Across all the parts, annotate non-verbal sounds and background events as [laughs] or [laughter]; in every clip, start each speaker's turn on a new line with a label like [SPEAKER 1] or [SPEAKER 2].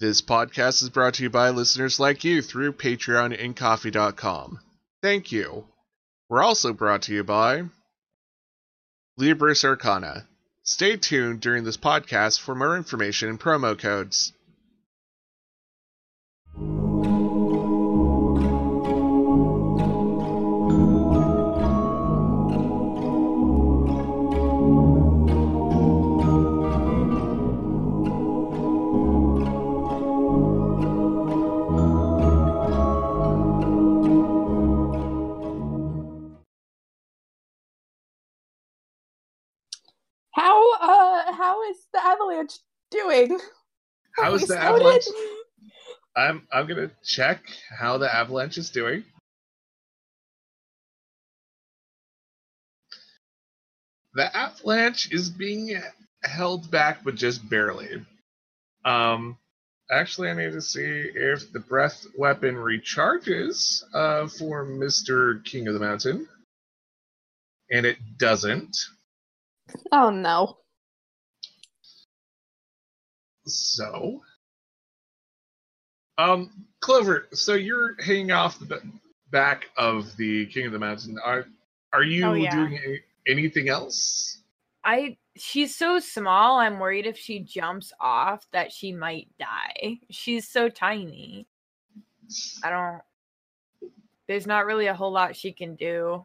[SPEAKER 1] This podcast is brought to you by listeners like you through Patreon and Ko-fi.com. Thank you. We're also brought to you by Libris Arcana. Stay tuned during this podcast for more information and promo codes. [laughs]
[SPEAKER 2] avalanche doing?
[SPEAKER 1] How is the avalanche? I'm I'm gonna check how the avalanche is doing. The avalanche is being held back, but just barely. Um, actually, I need to see if the breath weapon recharges uh, for Mister King of the Mountain, and it doesn't.
[SPEAKER 2] Oh no.
[SPEAKER 1] So, um, Clover, so you're hanging off the back of the King of the Mountain. Are are you
[SPEAKER 3] Oh, yeah.
[SPEAKER 1] doing a- anything else?
[SPEAKER 3] I she's so small. I'm worried if she jumps off that she might die. She's so tiny. I don't. There's not really a whole lot she can do.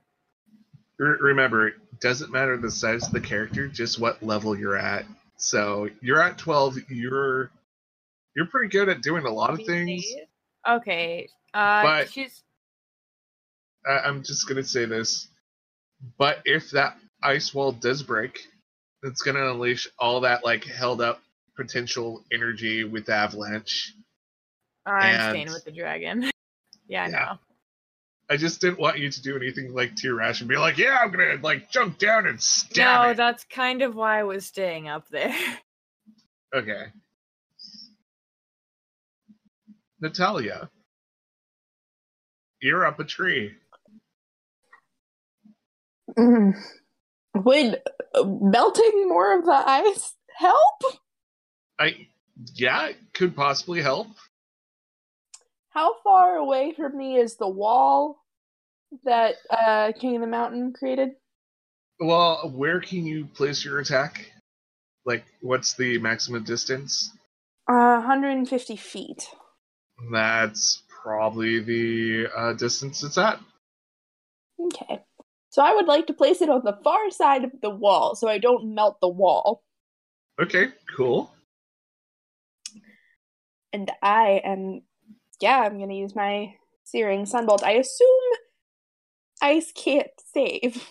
[SPEAKER 1] Re- remember, it doesn't matter the size of the character, just what level you're at. So you're at twelve. You're you're pretty good at doing a lot of things.
[SPEAKER 3] Okay. Uh,
[SPEAKER 1] But-
[SPEAKER 3] she's
[SPEAKER 1] I- I'm just gonna say this, but if that ice wall does break, it's gonna unleash all that like held up potential energy with the avalanche.
[SPEAKER 3] I'm
[SPEAKER 1] and-
[SPEAKER 3] staying with the dragon. [laughs] yeah, I
[SPEAKER 1] Yeah.
[SPEAKER 3] know.
[SPEAKER 1] I just didn't want you to do anything like Tear Rash and be like, yeah, I'm gonna like jump down and
[SPEAKER 3] No,
[SPEAKER 1] stab it.
[SPEAKER 3] No, that's kind of why I was staying up there. [laughs]
[SPEAKER 1] Okay. Natalia, you're up a tree.
[SPEAKER 2] Mm. Would uh, melting more of the ice help?
[SPEAKER 1] I yeah, it could possibly help.
[SPEAKER 2] How far away from me is the wall that uh King of the Mountain created?
[SPEAKER 1] Well, where can you place your attack? Like, what's the maximum distance?
[SPEAKER 2] Uh 150 feet.
[SPEAKER 1] That's probably the uh, distance it's at.
[SPEAKER 2] Okay. So I would like to place it on the far side of the wall so I don't melt the wall.
[SPEAKER 1] Okay, cool.
[SPEAKER 2] And I am yeah, I'm gonna use my Searing Sunbolt. I assume ice can't save.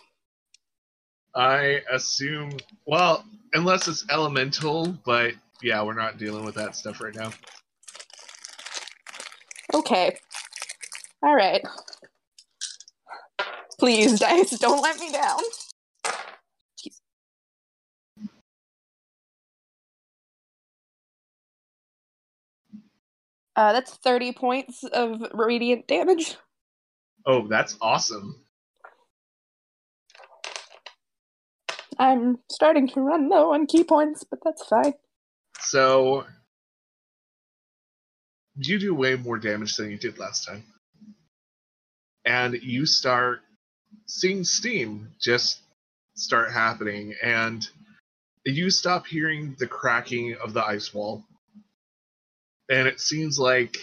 [SPEAKER 1] I assume, well, unless it's elemental, but yeah, we're not dealing with that stuff right now.
[SPEAKER 2] Okay. Alright. Please, [laughs] dice, don't let me down. Uh, that's 30 points of radiant damage.
[SPEAKER 1] Oh, that's awesome.
[SPEAKER 2] I'm starting to run low on ki points, but that's fine.
[SPEAKER 1] So, you do way more damage than you did last time. And you start seeing steam just start happening, and you stop hearing the cracking of the ice wall. And it seems like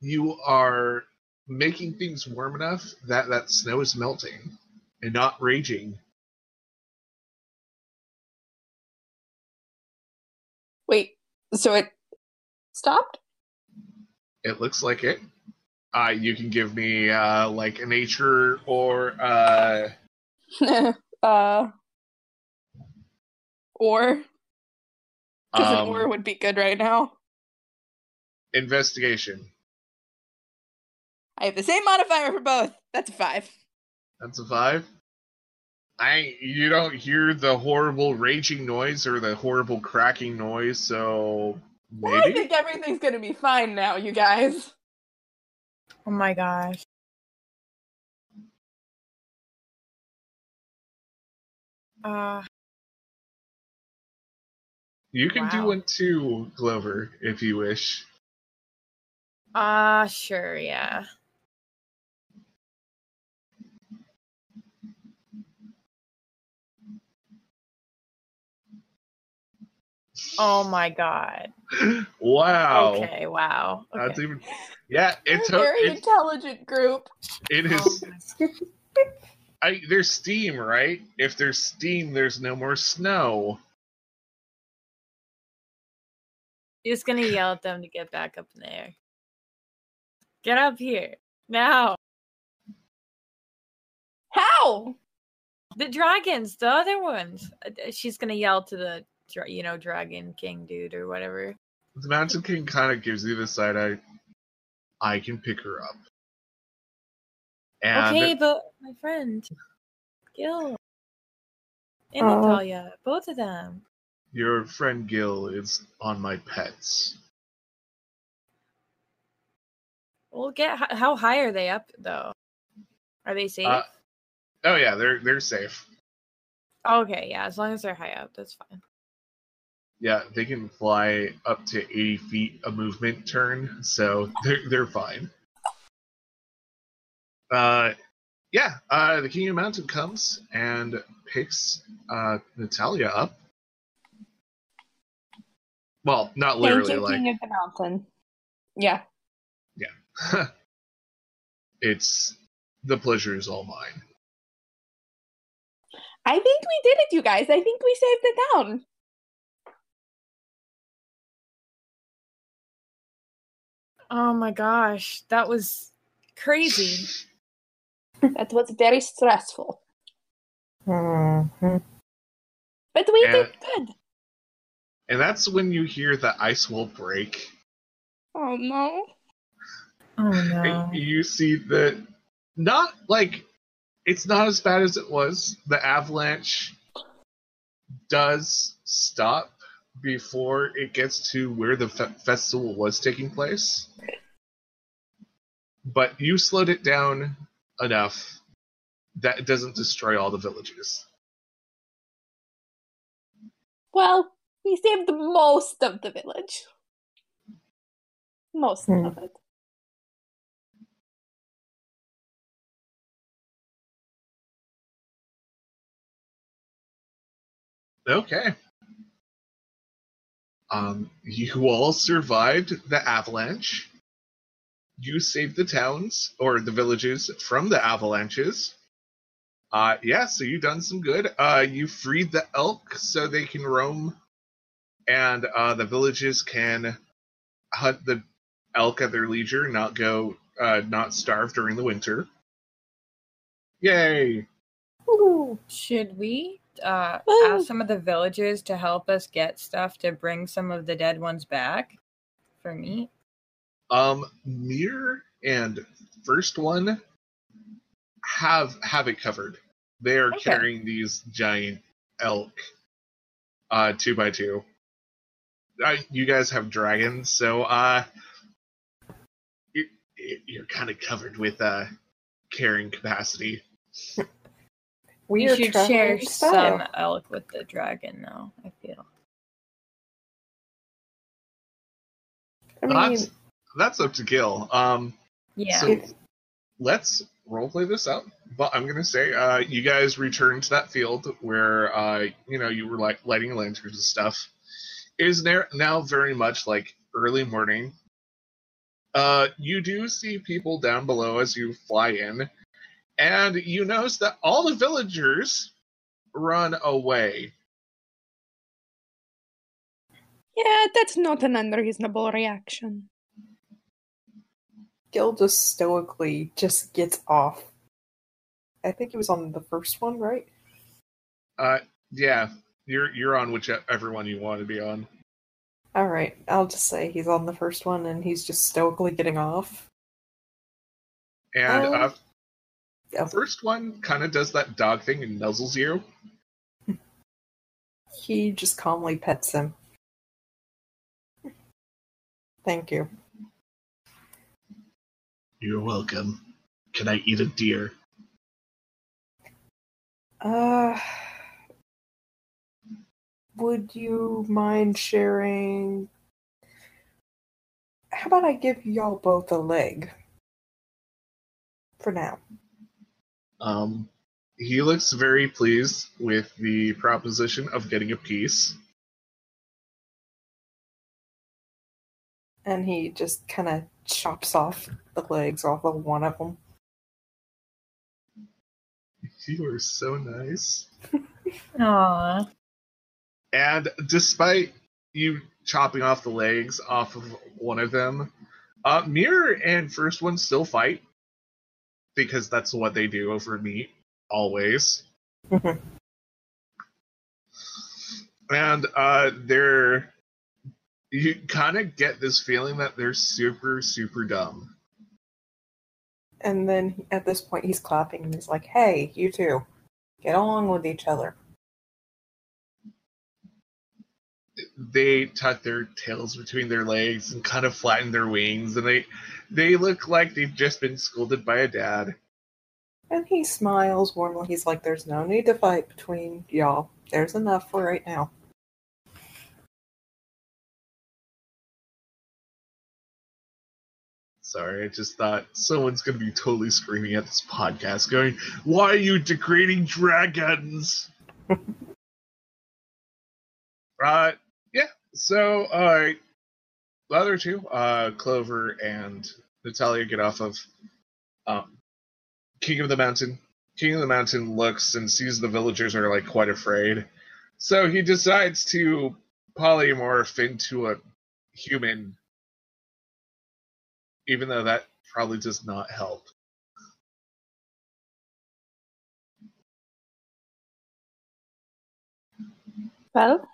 [SPEAKER 1] you are making things warm enough that that snow is melting and not raging.
[SPEAKER 2] Wait, so it stopped?
[SPEAKER 1] It looks like it. Uh, you can give me uh, like a nature or uh, [laughs]
[SPEAKER 2] uh, or because
[SPEAKER 1] um,
[SPEAKER 2] an or would be good right now.
[SPEAKER 1] Investigation.
[SPEAKER 2] I have the same modifier for both. That's a five.
[SPEAKER 1] That's a five. I you don't hear the horrible raging noise or the horrible cracking noise, so maybe I
[SPEAKER 2] think everything's gonna be fine now, you guys.
[SPEAKER 3] Oh my gosh. Uh,
[SPEAKER 1] You can do one too, Clover, if you wish.
[SPEAKER 3] Ah, sure, yeah. Oh my god. [gasps]
[SPEAKER 1] wow.
[SPEAKER 3] Okay, wow. Okay.
[SPEAKER 1] That's even. Yeah, it's
[SPEAKER 2] a very
[SPEAKER 1] it,
[SPEAKER 2] intelligent group.
[SPEAKER 1] it
[SPEAKER 3] Oh [laughs]
[SPEAKER 1] I, there's steam, right? If there's steam, there's no more snow.
[SPEAKER 3] Just gonna yell at them to get back up in the air. Get up here now.
[SPEAKER 2] How?
[SPEAKER 3] The dragons, the other ones. Uh, She's gonna yell to the, you know, dragon king dude or whatever.
[SPEAKER 1] The Mountain King kind of gives you the side eye. I can pick her up. And
[SPEAKER 3] okay, but my friend, Gil and
[SPEAKER 2] Oh.
[SPEAKER 3] Natalia, both of them.
[SPEAKER 1] your friend Gil is on my pets.
[SPEAKER 3] We'll get. How high are they up though? Are they safe?
[SPEAKER 1] Uh, Oh yeah, they're they're safe.
[SPEAKER 3] okay, yeah. As long as they're high up, that's fine.
[SPEAKER 1] Yeah, they can fly up to 80 feet a movement turn, so [laughs] they're they're fine. Uh, yeah, uh, the King of Mountain comes and picks uh, Natalia up. Well, not
[SPEAKER 2] Thank
[SPEAKER 1] literally,
[SPEAKER 2] you,
[SPEAKER 1] like
[SPEAKER 2] King of the Mountain. Yeah. [laughs]
[SPEAKER 1] it's the pleasure is all mine.
[SPEAKER 2] I think we did it, you guys. I think we saved the town.
[SPEAKER 3] Oh my gosh, that was crazy. [laughs]
[SPEAKER 2] That was very stressful.
[SPEAKER 4] Mhm.
[SPEAKER 2] But we
[SPEAKER 1] Yeah.
[SPEAKER 2] did good.
[SPEAKER 1] And that's when you hear the ice will break.
[SPEAKER 2] Oh no.
[SPEAKER 3] Oh [laughs]
[SPEAKER 1] And You see that not like it's not as bad as it was. The avalanche does stop before it gets to where the fe- festival was taking place. But you slowed it down enough that it doesn't destroy all the villages.
[SPEAKER 2] Well, we saved most of the village. Most
[SPEAKER 4] Hmm.
[SPEAKER 2] of it.
[SPEAKER 1] Okay. Um, you all survived the avalanche. You saved the towns or the villages from the avalanches. Uh, yeah, so you've done some good. Uh, you freed the elk so they can roam, and uh, the villages can hunt the elk at their leisure, not go, uh, not starve during the winter. Yay!
[SPEAKER 4] Woo.
[SPEAKER 3] Should we uh,
[SPEAKER 2] Woo.
[SPEAKER 3] ask some of the villagers to help us get stuff to bring some of the dead ones back for meat?
[SPEAKER 1] Um, Mir and first one have have it covered. They are
[SPEAKER 3] Okay.
[SPEAKER 1] carrying these giant elk, uh, two by two. Uh, you guys have dragons, so uh, you, you're kind of covered with uh carrying capacity. [laughs]
[SPEAKER 4] We
[SPEAKER 3] We
[SPEAKER 4] are
[SPEAKER 3] should share
[SPEAKER 4] style.
[SPEAKER 3] some elk with the dragon, though. I feel.
[SPEAKER 4] I mean,
[SPEAKER 1] that's that's up to Gil. Um,
[SPEAKER 3] Yeah.
[SPEAKER 1] So let's roleplay this out. But I'm gonna say, uh, you guys return to that field where, uh, you know, you were like lighting lanterns and stuff. It is there now very much like early morning. Uh, you do see people down below as you fly in, and you notice that all the villagers run away.
[SPEAKER 2] Yeah, that's not an unreasonable reaction.
[SPEAKER 4] Gil just stoically just gets off. I think he was on the first one, right?
[SPEAKER 1] Uh, yeah, you're you're on whichever one you want to be on.
[SPEAKER 4] All right, I'll just say he's on the first one and he's just stoically getting off.
[SPEAKER 1] And
[SPEAKER 4] Um,
[SPEAKER 1] uh,
[SPEAKER 4] yeah.
[SPEAKER 1] first one kind of does that dog thing and nuzzles you.
[SPEAKER 4] He just calmly pets him. Thank you.
[SPEAKER 1] You're welcome. Can I eat a deer?
[SPEAKER 4] Uh, would you mind sharing? How about I give y'all both a leg? For now.
[SPEAKER 1] Um, he looks very pleased with the proposition of getting a piece.
[SPEAKER 4] And he just kind of chops off the legs off of one of them.
[SPEAKER 1] You are so nice. [laughs]
[SPEAKER 3] Aww.
[SPEAKER 1] And despite you chopping off the legs off of one of them, uh, Mirror and First One still fight because that's what they do over meat always. [laughs] And uh, they're you kind of get this feeling that they're super super dumb.
[SPEAKER 4] And then at this point, he's clapping and he's like, hey, you two, get along with each other.
[SPEAKER 1] They tuck their tails between their legs and kind of flatten their wings, and they they look like they've just been scolded by a dad.
[SPEAKER 4] And he smiles warmly. He's like, there's no need to fight between y'all. There's enough for right now.
[SPEAKER 1] Sorry, I just thought someone's gonna be totally screaming at this podcast, going, "Why are you degrading dragons?" [laughs] uh, yeah. So, all right, the other two, uh, Clover and Natalia, get off of um, King of the Mountain. King of the Mountain looks and sees the villagers are like quite afraid, so he decides to polymorph into a human even though that probably does not help.
[SPEAKER 2] Well,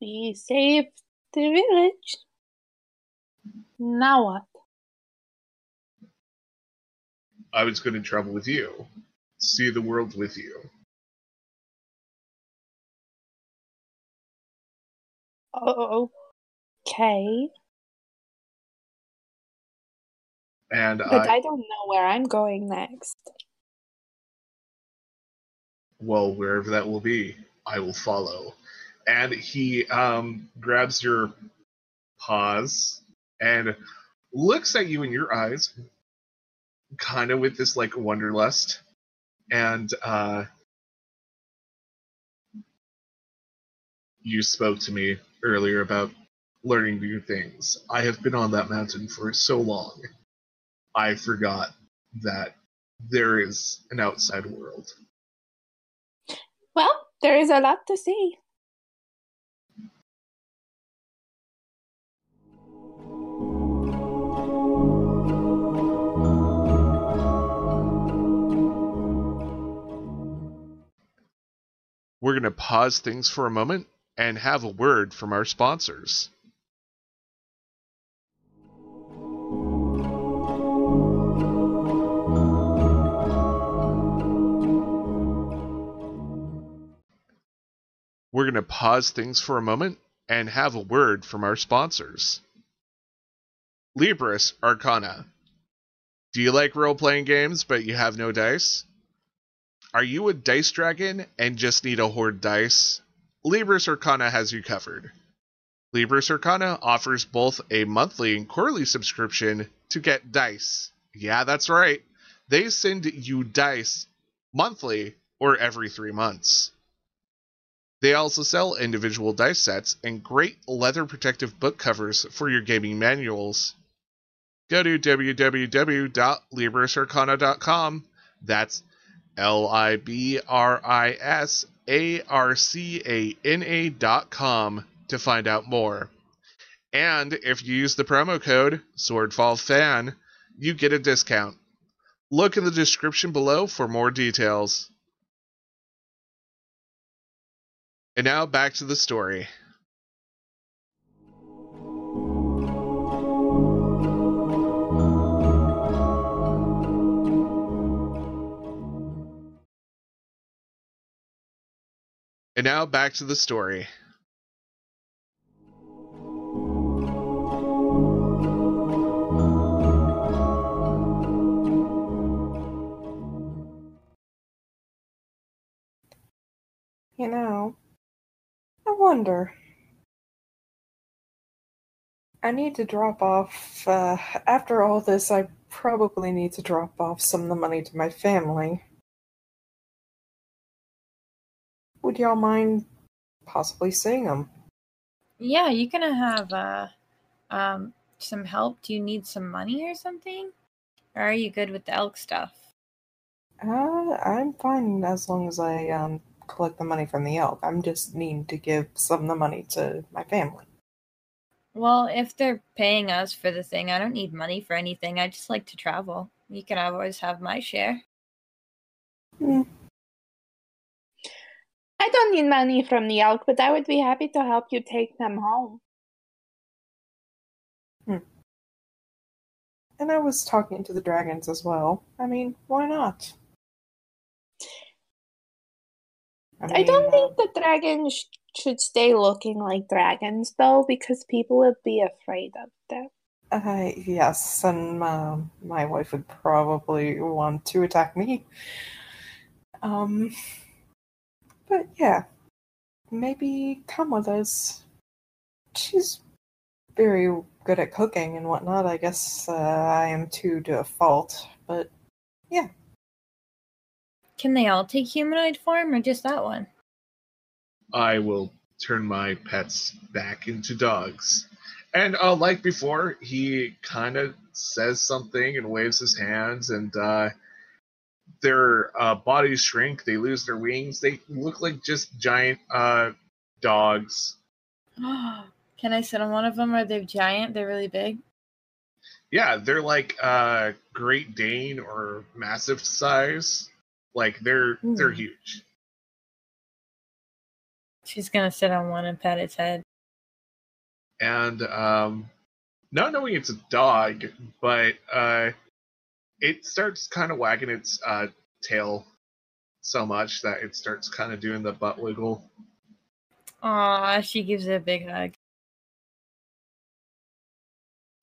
[SPEAKER 2] we saved the village. Now what?
[SPEAKER 1] I was going to travel with you, see the world with you.
[SPEAKER 2] Oh, okay.
[SPEAKER 1] And
[SPEAKER 2] But
[SPEAKER 1] I,
[SPEAKER 2] I don't know where I'm going next.
[SPEAKER 1] well, wherever that will be, I will follow. And he um, grabs your paws and looks at you in your eyes, kind of with this like wonderlust, And uh, you spoke to me earlier about learning new things. I have been on that mountain for so long. I forgot that there is an outside world.
[SPEAKER 2] Well, there is a lot to see.
[SPEAKER 1] We're going to pause things for a moment and have a word from our sponsors. We're going to pause things for a moment and have a word from our sponsors. Libris Arcana. Do you like role playing games but you have no dice? Are you a dice dragon and just need a hoard dice? Libris Arcana has you covered. Libris Arcana offers both a monthly and quarterly subscription to get dice. Yeah, that's right. They send you dice monthly or every three months. They also sell individual dice sets and great leather protective book covers for your gaming manuals. Go to www.librisarcana.com. That's L I B R I S A R C A N A dot com to find out more. And if you use the promo code SwordfallFan, you get a discount. Look in the description below for more details. And now back to the story. And now back to the story.
[SPEAKER 4] You know, I wonder. I need to drop off. Uh, after all this, I probably need to drop off some of the money to my family. Would y'all mind possibly seeing them?
[SPEAKER 3] Yeah, you gonna have uh, um, some help? Do you need some money or something? Or are you good with the elk stuff?
[SPEAKER 4] Uh, I'm fine as long as I um collect the money from the elk. I'm just needing to give some of the money to my family.
[SPEAKER 3] Well, if they're paying us for the thing, I don't need money for anything. I just like to travel. You can always have my share.
[SPEAKER 4] Hmm.
[SPEAKER 2] I don't need money from the elk, but I would be happy to help you take them home.
[SPEAKER 4] And I was talking to the dragons as well. I mean, why not?
[SPEAKER 2] I
[SPEAKER 4] mean,
[SPEAKER 2] don't
[SPEAKER 4] uh,
[SPEAKER 2] think the dragons sh- should stay looking like dragons, though, because people would be afraid of them.
[SPEAKER 4] Uh, yes, and um, my wife would probably want to attack me. Um, but yeah, maybe come with us. She's very good at cooking and whatnot. I guess uh, I am too to a fault, but yeah.
[SPEAKER 3] Can they all take humanoid form or just that one?
[SPEAKER 1] I will turn my pets back into dogs. And uh, like before, he kind of says something and waves his hands, and uh, their uh, bodies shrink. They lose their wings. They look like just giant uh, dogs. [gasps]
[SPEAKER 3] Can I sit on one of them? Are they giant? They're really big.
[SPEAKER 1] Yeah, they're like uh, Great Dane or massive size. Like they're they're
[SPEAKER 4] Hmm.
[SPEAKER 1] huge.
[SPEAKER 3] She's gonna sit on one and pat its head.
[SPEAKER 1] and um, not knowing it's a dog, but uh, it starts kind of wagging its uh, tail so much that it starts kind of doing the butt wiggle.
[SPEAKER 3] Aw, she gives it a big hug.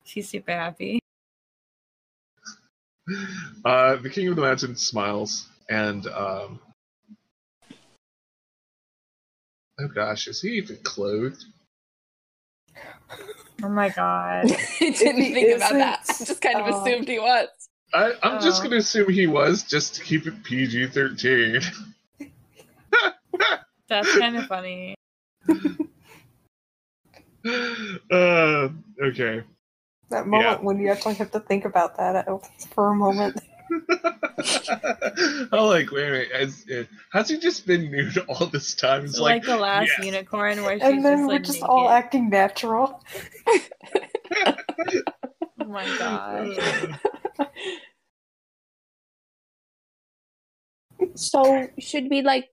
[SPEAKER 3] She's super happy.
[SPEAKER 1] Uh, the king of the mountain smiles and um, oh gosh, is he even clothed?
[SPEAKER 3] Oh my god.
[SPEAKER 2] I [laughs] didn't think about that. I just kind of
[SPEAKER 4] uh,
[SPEAKER 2] assumed he was.
[SPEAKER 1] I, I'm just
[SPEAKER 3] Oh.
[SPEAKER 1] gonna assume he was just to keep it PG thirteen. [laughs]
[SPEAKER 3] That's kind of funny. [laughs]
[SPEAKER 1] uh, okay.
[SPEAKER 4] that moment
[SPEAKER 1] Yeah.
[SPEAKER 4] when you actually have to think about that for a moment. [laughs]
[SPEAKER 1] I'm like, wait a minute, has, uh, has he just been nude all this time? It's
[SPEAKER 3] like,
[SPEAKER 1] like,
[SPEAKER 3] the last
[SPEAKER 1] yes.
[SPEAKER 3] unicorn where she's
[SPEAKER 4] And then
[SPEAKER 3] just
[SPEAKER 4] we're
[SPEAKER 3] like
[SPEAKER 4] just
[SPEAKER 3] naked.
[SPEAKER 4] all acting natural.
[SPEAKER 3] Oh my god.
[SPEAKER 2] So, should we like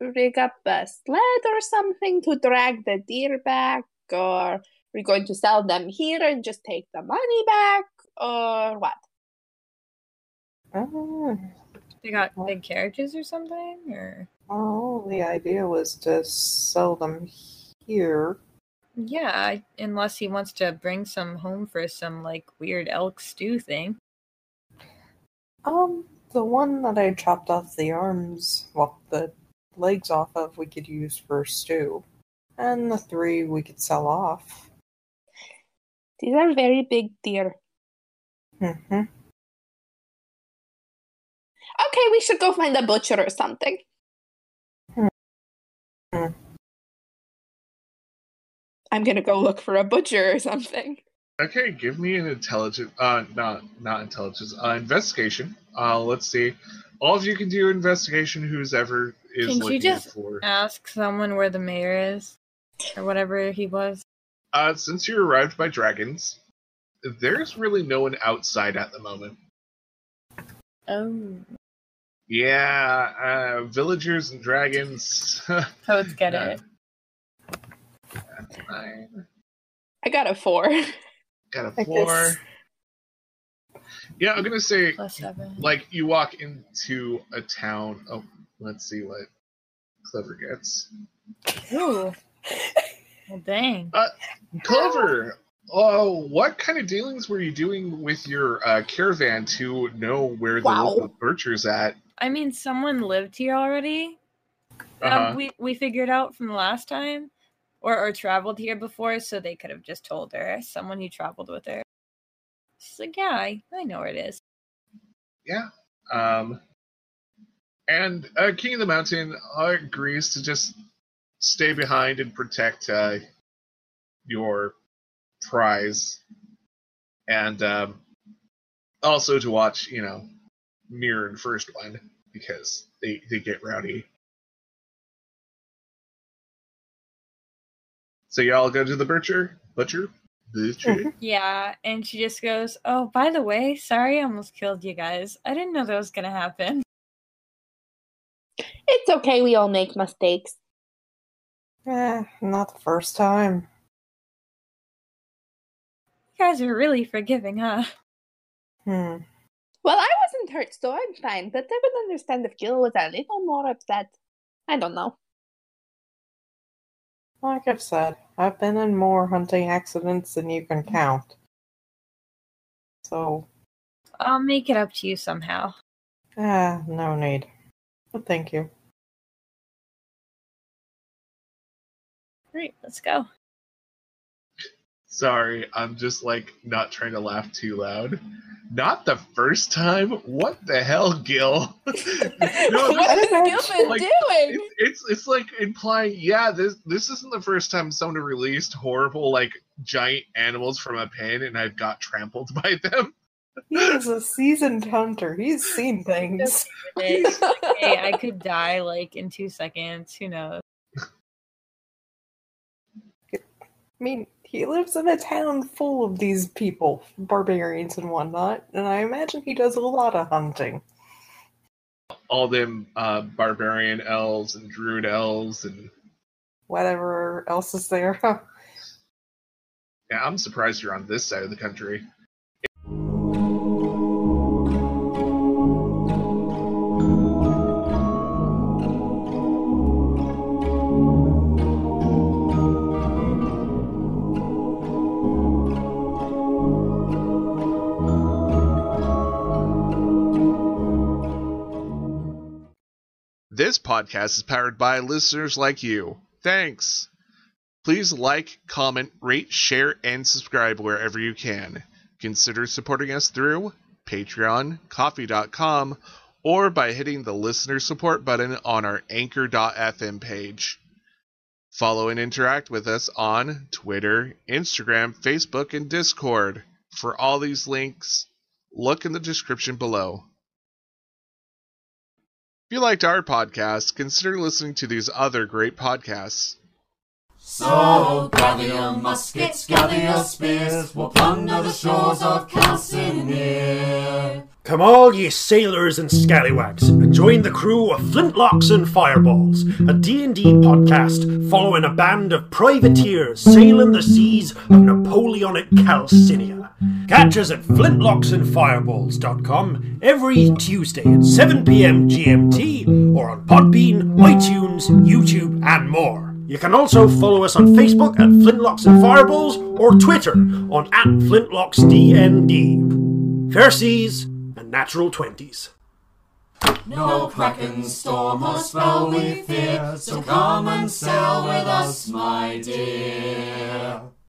[SPEAKER 2] rig up a sled or something to drag the deer back? Or we're we going to sell them here and just take the money back? Or what?
[SPEAKER 4] Uh,
[SPEAKER 3] They got big carriages or something? Or
[SPEAKER 4] well, the idea was to sell them here.
[SPEAKER 3] yeah, unless he wants to bring some home for some like weird elk stew thing.
[SPEAKER 4] Um, the one that I chopped off the arms, well, the legs off of, we could use for stew. And the three we could sell off.
[SPEAKER 2] These are very big deer.
[SPEAKER 4] Mm hmm
[SPEAKER 2] Okay, we should go find a butcher or something.
[SPEAKER 4] Hmm.
[SPEAKER 2] I'm gonna go look for a butcher or something.
[SPEAKER 1] Okay, give me an intelligence, uh, not not intelligence, uh, investigation. Uh, let's see. All of you can do investigation. Who's ever is
[SPEAKER 3] Can you just-
[SPEAKER 1] for.
[SPEAKER 3] Ask someone where the mayor is. Or whatever he was.
[SPEAKER 1] Uh, since you arrived by dragons, there's really no one outside at the moment.
[SPEAKER 3] Oh.
[SPEAKER 1] Yeah, uh, villagers and dragons. [laughs]
[SPEAKER 3] Toads get [laughs]
[SPEAKER 1] Yeah.
[SPEAKER 3] it.
[SPEAKER 1] Nine.
[SPEAKER 2] I got a four. [laughs]
[SPEAKER 1] Got a
[SPEAKER 4] I
[SPEAKER 1] four.
[SPEAKER 4] guess-
[SPEAKER 1] Yeah, I'm gonna say
[SPEAKER 3] Plus seven.
[SPEAKER 1] like you walk into a town. Oh, let's see what Clover gets.
[SPEAKER 3] Ooh. [laughs] Well, dang.
[SPEAKER 1] Uh, Clover, oh, what kind of dealings were you doing with your uh, caravan to know where the
[SPEAKER 2] Wow.
[SPEAKER 1] local butcher's at?
[SPEAKER 3] I mean, someone lived here already.
[SPEAKER 1] Uh-huh.
[SPEAKER 3] Um, we we figured out from the last time. Or or traveled here before, so they could have just told her. Someone who traveled with her. She's like, yeah, I, I know where it is.
[SPEAKER 1] Yeah. Um, and uh, King of the Mountain agrees to just stay behind and protect uh, your prize, and um, also to watch, you know, Mirror and First One because they they get rowdy. So y'all go to the butcher, butcher, butcher.
[SPEAKER 4] Mhm.
[SPEAKER 3] Yeah, and she just goes, "Oh, by the way, sorry, I almost killed you guys. I didn't know that was gonna happen." [laughs]
[SPEAKER 2] It's okay, we all make mistakes.
[SPEAKER 4] Eh, not the first time.
[SPEAKER 3] You guys are really forgiving, huh?
[SPEAKER 4] Hmm.
[SPEAKER 2] Well, I wasn't hurt, so I'm fine, but I would understand if Gil was a little more upset. I don't know.
[SPEAKER 4] Like I've said, I've been in more hunting accidents than you can count. So,
[SPEAKER 3] I'll make it up to you somehow.
[SPEAKER 4] ah, no need. But thank you.
[SPEAKER 3] Great, let's go.
[SPEAKER 1] Sorry, I'm just like not trying to laugh too loud. Not the first time. What the hell, Gil? [laughs] no,
[SPEAKER 2] what
[SPEAKER 1] this-
[SPEAKER 2] has Gil been
[SPEAKER 1] like,
[SPEAKER 2] doing?
[SPEAKER 1] it's, it's it's like implying, yeah, this this isn't the first time someone released horrible like giant animals from a pen and I've got trampled [laughs] by them.
[SPEAKER 4] He is a seasoned hunter. He's seen things.
[SPEAKER 3] hey, I could die like in two seconds. Who knows?
[SPEAKER 4] I mean, he lives in a town full of these people, barbarians and whatnot, and I imagine he does a lot of hunting.
[SPEAKER 1] All them uh, barbarian elves and druid elves and
[SPEAKER 4] Whatever else is there. [laughs]
[SPEAKER 1] yeah, I'm surprised you're on this side of the country. This podcast is powered by listeners like you. Thanks. Please like, comment, rate, share, and subscribe wherever you can. Consider supporting us through Patreon, Ko-fi.com, or by hitting the listener support button on our Anchor.fm page. Follow and interact with us on Twitter, Instagram, Facebook, and Discord. For all these links, look in the description below. If you liked our podcast, consider listening to these other great podcasts.
[SPEAKER 5] So gather your muskets, gather your spears, we'll plunder the shores of Calcinear.
[SPEAKER 6] Come all ye sailors and scallywags, and join the crew of Flintlocks and Fireballs, a D&D podcast following a band of privateers sailing the seas of Napoleonic Calcinia. Catch us at flintlocksandfireballs.com every Tuesday at 7pm GMT or on Podbean, iTunes, YouTube, and more. You can also follow us on Facebook at Flintlocks and Fireballs or Twitter on at FlintlocksDND. Fair seas and natural 20s.
[SPEAKER 5] No kraken, storm, or spell we fear, so come and sail with us, my dear.